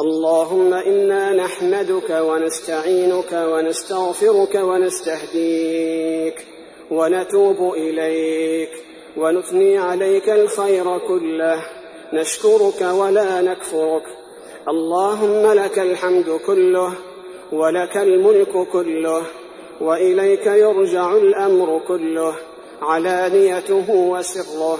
اللهم إنا نحمدك ونستعينك ونستغفرك ونستهديك ونتوب إليك ونثني عليك الخير كله. نشكرك ولا نكفرك. اللهم لك الحمد كله ولك الملك كله وإليك يرجع الأمر كله علانيته وسره.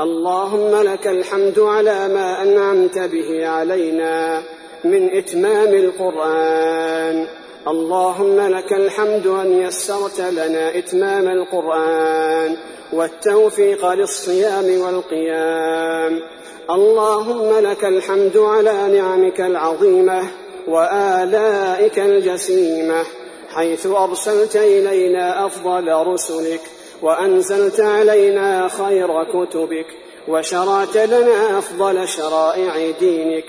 اللهم لك الحمد على ما أنعمت به علينا من إتمام القرآن. اللهم لك الحمد أن يسرت لنا إتمام القرآن والتوفيق للصيام والقيام. اللهم لك الحمد على نعمك العظيمة وآلائك الجسيمة حيث أرسلت إلينا أفضل رسلك وأنزلت علينا خير كتبك وشرعت لنا أفضل شرائع دينك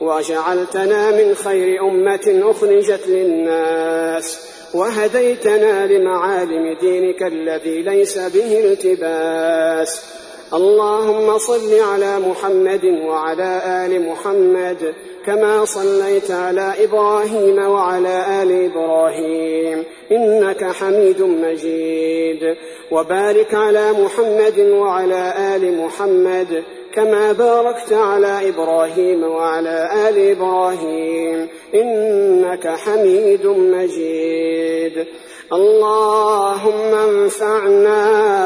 وجعلتنا من خير أمة أخرجت للناس وهديتنا لمعالم دينك الذي ليس به التباس اللهم صل على محمد وعلى آل محمد كما صليت على إبراهيم وعلى آل إبراهيم إنك حميد مجيد. وبارك على محمد وعلى آل محمد كما باركت على إبراهيم وعلى آل إبراهيم إنك حميد مجيد. اللهم انفعنا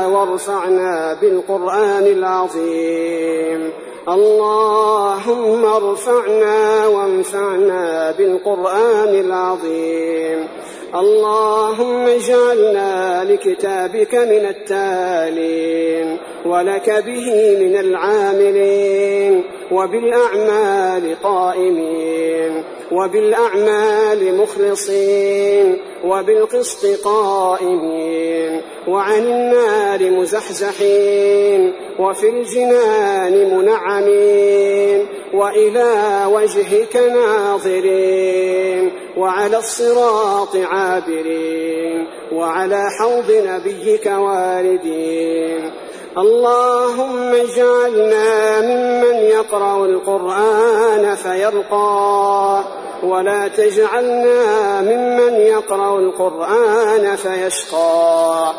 وارفعنا بالقرآن العظيم. اللهم ارفعنا وانفعنا بالقرآن العظيم. اللهم اجعلنا لكتابك من التالين ولك به من العاملين وبالأعمال قائمين وبالأعمال مخلصين. وبالقسط قائمين وعن النار مزحزحين وفي الجنان منعمين وإلى وجهك ناظرين وعلى الصراط عابرين وعلى حوض نبيك واردين اللهم اجعلنا ممن يقرأ القرآن فيرقى ولا تجعلنا ممن يقرأ القرآن فيشقى.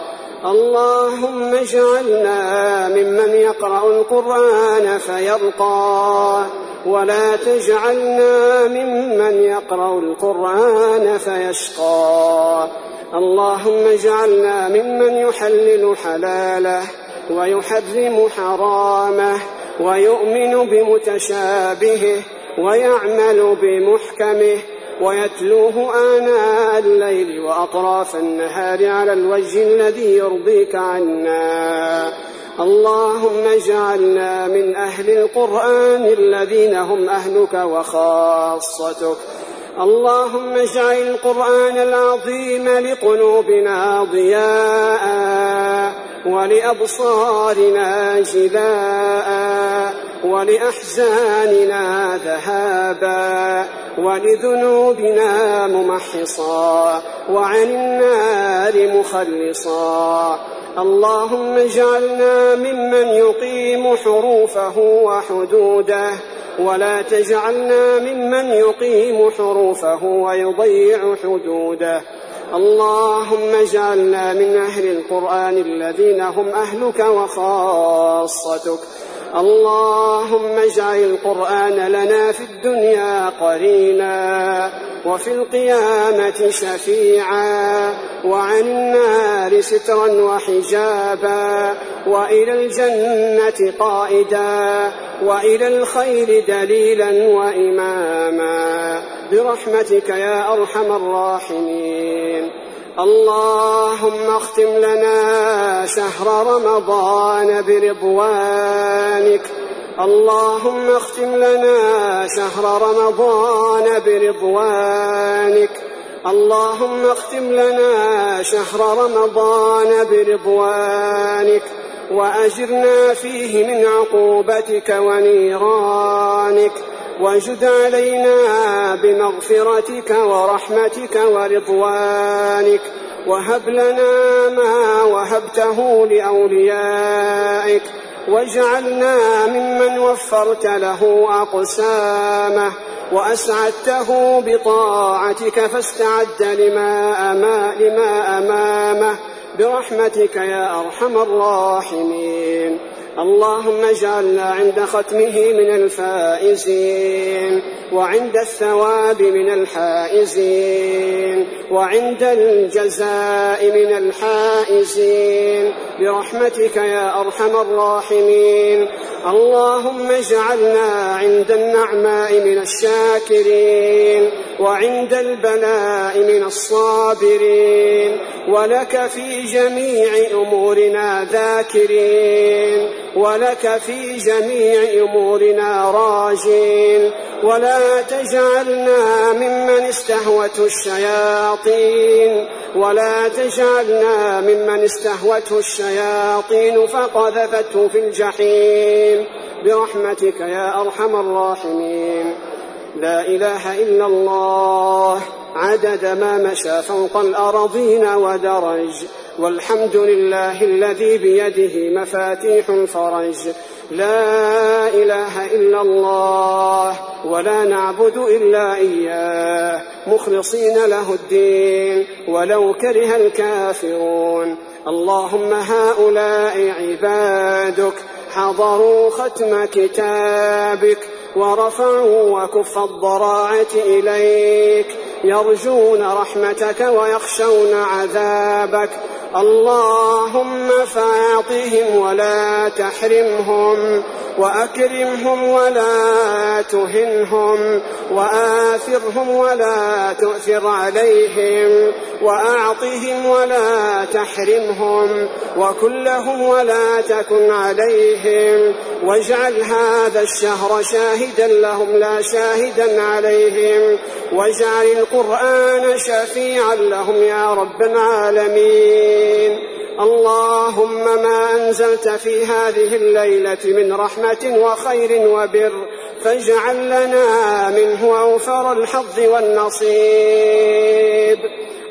اللهم اجعلنا ممن يقرأ القرآن فيرقى ولا تجعلنا ممن يقرأ القرآن فيشقى. اللهم اجعلنا ممن يحلل حلاله ويحرم حرامه ويؤمن بمتشابهه ويعمل بمحكمه ويتلوه آناء الليل وأطراف النهار على الوجه الذي يرضيك عنا. اللهم اجعلنا من أهل القرآن الذين هم أهلك وخاصتك. اللهم اجعل القرآن العظيم لقلوبنا ضياء ولأبصارنا جلاء ولأحزاننا ذهابا ولذنوبنا ممحصا وعن النار مخلصا اللهم اجعلنا ممن يقيم حروفه وحدوده ولا تجعلنا ممن يقيم حروفه ويضيع حدوده. اللهم اجعلنا من أهل القرآن الذين هم أهلك وخاصتك. اللهم اجعل القرآن لنا في الدنيا قرينا وفي القيامة شفيعا وعن النار سترا وحجابا وإلى الجنة قائدا وإلى الخير دليلا وإماما برحمتك يا أرحم الراحمين اللهم اختم لنا شهر رمضان برضوانك. اللهم اختم لنا شهر رمضان برضوانك. اللهم اختم لنا شهر رمضان برضوانك. وأجرنا فيه من عقوبتك ونيرانك. وجد علينا بمغفرتك ورحمتك ورضوانك. وهب لنا ما وهبته لأوليائك. واجعلنا ممن وفرت له أقسامه. وأسعدته بطاعتك فاستعد لما, أما لما أمامه. برحمتك يا أرحم الراحمين. اللهم اجعلنا عند ختمه من الفائزين وعند الثواب من الحائزين وعند الجزاء من الحائزين برحمتك يا أرحم الراحمين. اللهم اجعلنا عند النعماء من الشاكرين وعند البلاء من الصابرين ولك في جميع أمورنا ذاكرين. ولك في جميع أمورنا راجين. ولا تجعلنا ممن استهوته الشياطين. ولا تجعلنا ممن استهوته الشياطين فقذفته في الجحيم. برحمتك يا أرحم الراحمين. لا إله إلا الله. عدد ما مشى فوق الارضين ودرج والحمد لله الذي بيده مفاتيح الفرج. لا إله إلا الله ولا نعبد إلا إياه. مخلصين له الدين ولو كره الكافرون. اللهم هؤلاء عبادك حضروا ختم كتابك ورفعوا وكف الضراعة إليك. يرجون رحمتك ويخشون عذابك. اللهم فاعطهم ولا تحرمهم وأكرمهم ولا تهنهم وآثرهم ولا تؤثر عليهم وأعطهم ولا تحرمهم وكن لهم ولا تكن عليهم. واجعل هذا الشهر شاهدا لهم لا شاهدا عليهم. واجعل القرآن شفيعا لهم يا رب العالمين. اللهم ما أنزلت في هذه الليلة من رحمة وخير وبر فاجعل لنا منه أوفر الحظ والنصيب.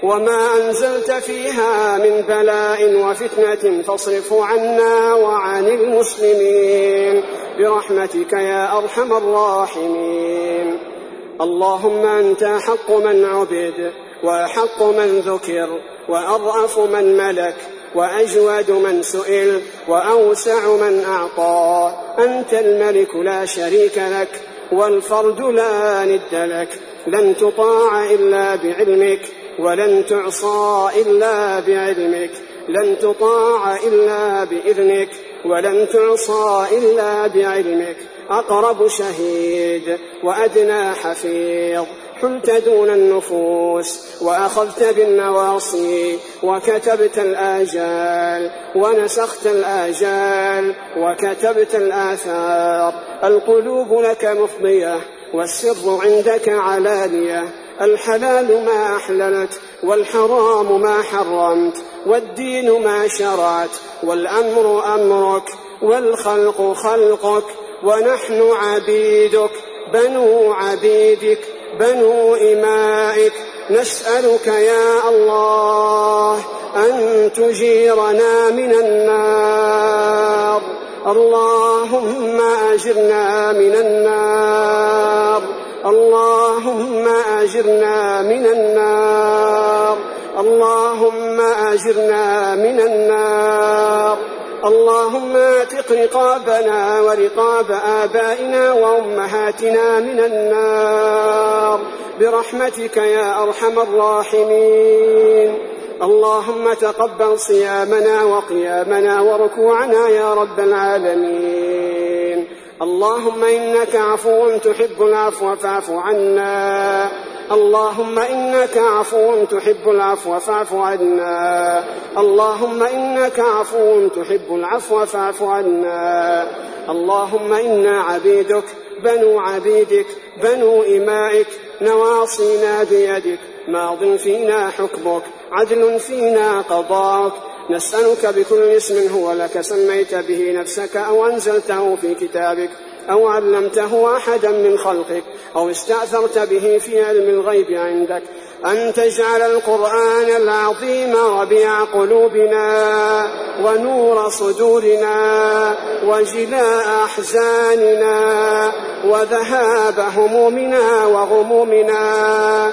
وما أنزلت فيها من بلاء وفتنة فاصرفه عنا وعن المسلمين. برحمتك يا أرحم الراحمين. اللهم أنت حق من عبد واحق من ذكر وارأف من ملك وأجود من سئل وأوسع من أعطى أنت الملك لا شريك لك والفرد لا ند لك لن تطاع إلا بعلمك ولن تعصى إلا بعلمك لن تطاع إلا بإذنك ولن تعصى إلا بعلمك أقرب شهيد وأدنى حفيظ. حلت دون النفوس وأخذت بالنواصي وكتبت الآجال ونسخت الآجال وكتبت الآثار. القلوب لك مفضية والسر عندك علانية. الحلال ما أحللت والحرام ما حرمت والدين ما شرعت والأمر أمرك والخلق خلقك ونحن عبيدك بنو عبيدك بنو إمائك. نسألك يا الله أن تجيرنا من النار. اللهم أجرنا من النار. اللهم أجرنا من النار. اللهم أجرنا من النار. اللهم اعتق رقابنا ورقاب آبائنا وأمهاتنا من النار. برحمتك يا أرحم الراحمين. اللهم تقبل صيامنا وقيامنا وركوعنا يا رب العالمين. اللهم إنك عفو تحب العفو فاعف عنا. اللهم إنك عفو تحب العفو فاعف عنا. اللهم إنك عفو تحب العفو فاعف عنا. اللهم إنا عبيدك بنو عبيدك بنو إمائك نواصينا بيدك. ماض فينا حكمك عدل فينا قضاءك نسألك بكل اسم هو لك سميت به نفسك أو أنزلته في كتابك. أو علمته أحدا من خلقك أو استأثرت به في علم الغيب عندك أن تجعل القرآن العظيم ربيع قلوبنا ونور صدورنا وجلاء أحزاننا وذهاب همومنا وغمومنا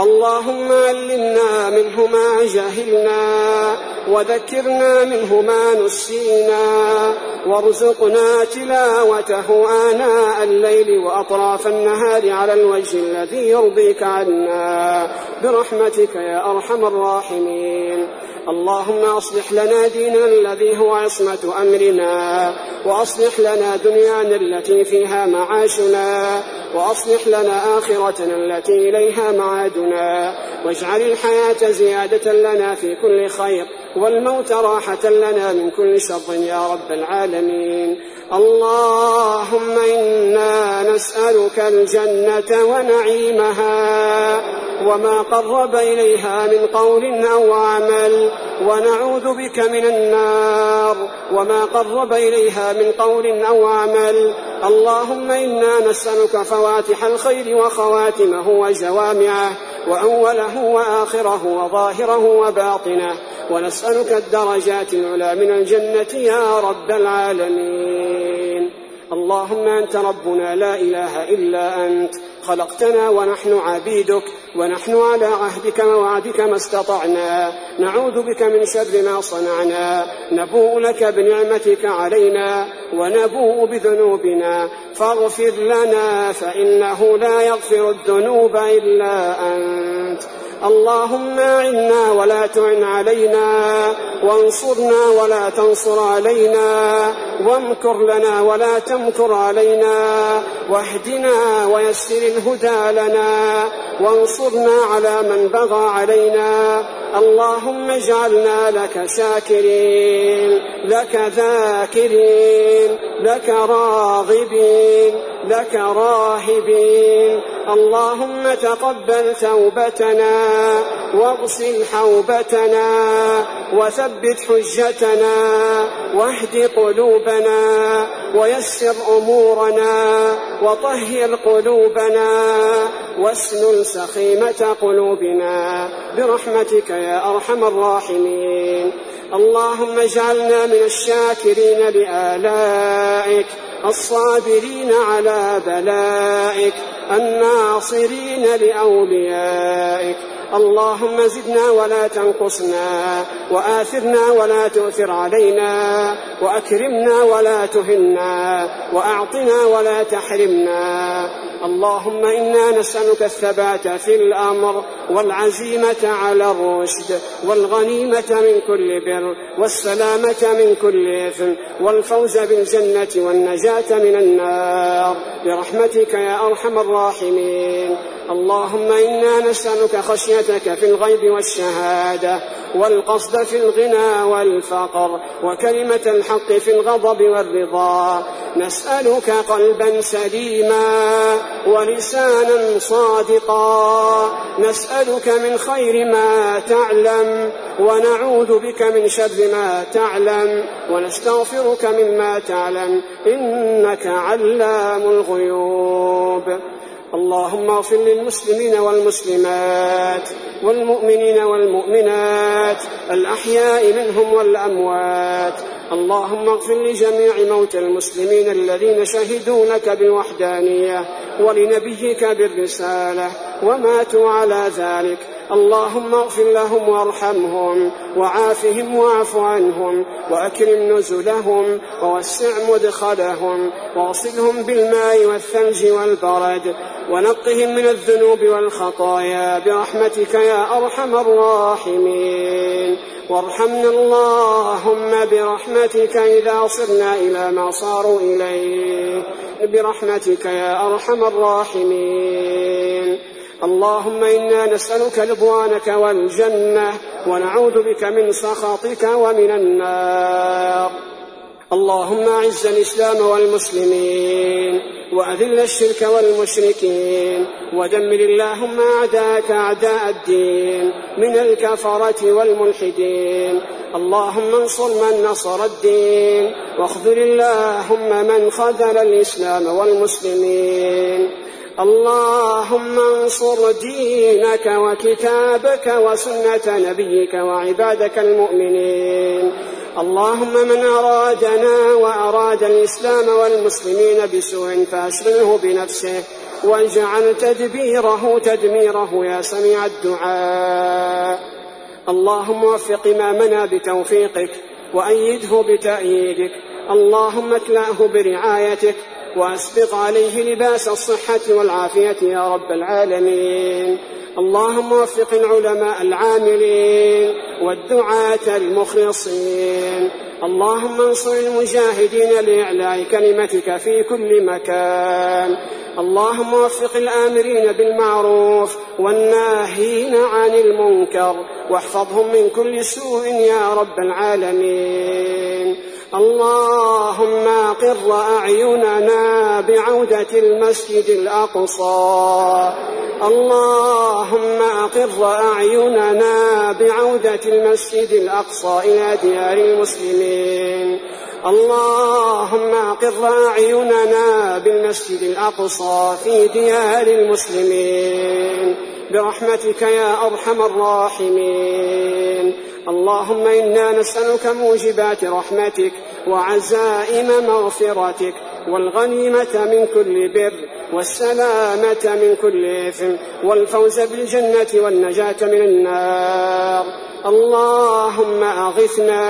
اللهم علمنا منه ما جهلنا وذكرنا منه ما نسينا وارزقنا تلاوته آناء الليل وأطراف النهار على الوجه الذي يرضيك عنا. برحمتك يا أرحم الراحمين. اللهم أصلح لنا ديننا الذي هو عصمة أمرنا وأصلح لنا دنيانا التي فيها معاشنا. وأصلح لنا آخرتنا التي إليها معادنا واجعل الحياة زيادة لنا في كل خير والموت راحة لنا من كل شر يا رب العالمين اللهم إنا نسألك الجنة ونعيمها وما قرب إليها من قول أو عمل ونعوذ بك من النار وما قرب إليها من قول أو عمل اللهم إنا نسألك فواتح الخير وخواتمه وجوامعه وأوله وآخره وظاهره وباطنه. ونسألك الدرجات العلى من الجنة يا رب العالمين. اللهم أنت ربنا لا إله إلا أنت. خلقتنا ونحن عبيدك ونحن على عهدك ووعدك ما استطعنا. نعوذ بك من شر ما صنعنا. نبوء لك بنعمتك علينا ونبوء بذنوبنا. فاغفر لنا فإنه لا يغفر الذنوب إلا أنت. اللهم أعنا ولا تعن علينا وانصرنا ولا تنصر علينا وامكر لنا ولا تمكر علينا واهدنا ويسر الهدى لنا وانصرنا على من بغى علينا. اللهم اجعلنا لك شاكرين لك ذاكرين لك راغبين لك راهبين. اللهم تقبل توبتنا واغسل حوبتنا وثبت حجتنا واهد قلوبنا ويسر أمورنا وطهر قلوبنا واسلل سخيمة قلوبنا برحمتك يا أرحم الراحمين. اللهم اجعلنا من الشاكرين لآلائك الصابرين على بلائك الناصرين لأوليائك. اللهم زدنا ولا تنقصنا وآثرنا ولا تؤثر علينا وأكرمنا ولا تهنا وأعطنا ولا تحرمنا. اللهم إنا نسألك الثبات في الأمر والعزيمة على الرشد والغنيمة من كل بر والسلامة من كل إثم والفوز بالجنة والنجاة من النار. برحمتك يا أرحم الراحمين. اللهم إنا نسألك خشيتك في الغيب والشهادة والقصد في الغنى والفقر وكلمة الحق في الغضب والرضا. نسألك قلبا سليما ولسانا صادقا. نسألك من خير ما تعلم ونعوذ بك من شر ما تعلم. ونستغفرك مما تعلم إنك علام الغيوب. اللهم اغفر للمسلمين والمسلمات والمؤمنين والمؤمنات الأحياء منهم والأموات اللهم اغفر لجميع موتى المسلمين الذين شهدوا لك بالوحدانية ولنبيك بالرسالة وماتوا على ذلك. اللهم اغفر لهم وارحمهم وعافهم واعف عنهم وأكرم نزلهم ووسع مدخلهم واغسلهم بالماء والثلج والبرد ونقهم من الذنوب والخطايا برحمتك يا أرحم الراحمين. وارحمنا اللهم برحمتك إذا صرنا إلى ما صاروا إليه. برحمتك يا أرحم الراحمين. اللهم إنا نسألك رضوانك والجنة ونعوذ بك من سخطك ومن النار. اللهم أعز الإسلام والمسلمين وأذل الشرك والمشركين ودمر اللهم أعداءك أعداء الدين من الكفرة والملحدين. اللهم انصر من نصر الدين واخذل اللهم من خذل الإسلام والمسلمين. اللهم انصر دينك وكتابك وسنة نبيك وعبادك المؤمنين. اللهم من أرادنا وأراد الإسلام والمسلمين بسوء فأشغله بنفسه واجعل تدبيره تدميره يا سميع الدعاء. اللهم وفق إمامنا بتوفيقك وأيده بتأييدك. اللهم اكلأه برعايتك وأسبق عليه لباس الصحة والعافية يا رب العالمين. اللهم وفق العلماء العاملين والدعاة المخلصين. اللهم انصر المجاهدين لإعلاء كلمتك في كل مكان. اللهم وفق الآمرين بالمعروف والناهين عن المنكر واحفظهم من كل سوء يا رب العالمين. اللهم قر أعيننا بعودة المسجد الأقصى. اللهم أقر أعيننا بعودة المسجد الأقصى إلى ديار المسلمين. اللهم أقر أعيننا بالمسجد الأقصى في ديار المسلمين. برحمتك يا أرحم الراحمين. اللهم إنا نسألك موجبات رحمتك وعزائم مغفرتك والغنيمة من كل بر والسلامة من كل إثم والفوز بالجنة والنجاة من النار اللهم أغثنا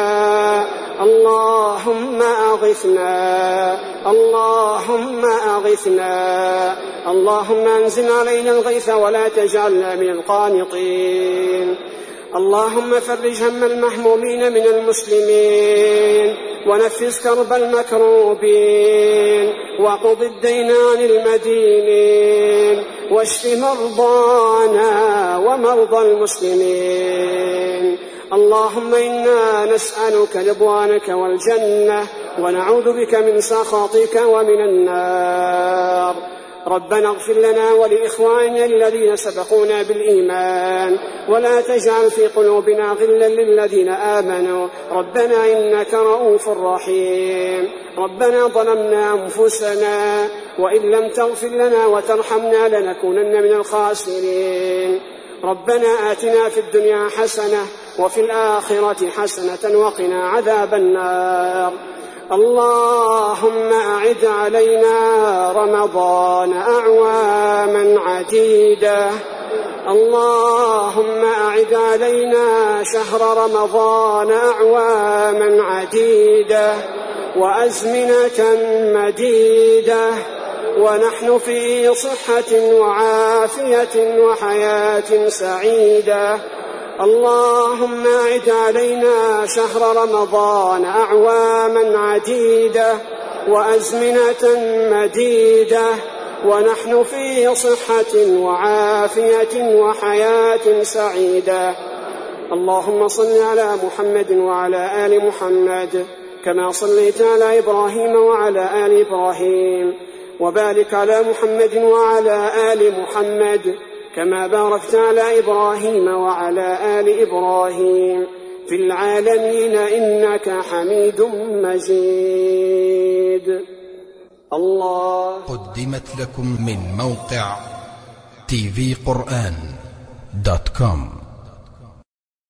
اللهم أغثنا اللهم أغثنا اللهم أنزل علينا الغيث ولا تجعلنا من القانطين اللهم فرج هم المهمومين من المسلمين ونفس كرب المكروبين وقض الدين عن المدينين واشف مرضانا ومرضى المسلمين. اللهم إنا نسألك رضوانك والجنة ونعوذ بك من سخطك ومن النار. ربنا اغفر لنا ولإخواننا الذين سبقونا بالإيمان ولا تجعل في قلوبنا غلا للذين آمنوا ربنا إنك رؤوف رحيم ربنا ظلمنا أنفسنا وإن لم تغفر لنا وترحمنا لنكونن من الخاسرين ربنا آتنا في الدنيا حسنة وفي الآخرة حسنة وقنا عذاب النار اللهم أعد علينا رمضان أعواما عديدة. اللهم أعد علينا شهر رمضان أعواما عديدة. وأزمنة مديدة. ونحن في صحة وعافية وحياة سعيدة. اللهم اعد علينا شهر رمضان أعواما عديدة وأزمنة مديدة ونحن في صحة وعافية وحياة سعيدة. اللهم صل على محمد وعلى آل محمد كما صليت على إبراهيم وعلى آل إبراهيم وبارك على محمد وعلى آل محمد. كما باركت على إبراهيم وعلى آل إبراهيم في العالمين إنك حميد مجيد. الله. قدمت لكم من موقع TV قرآن dot com.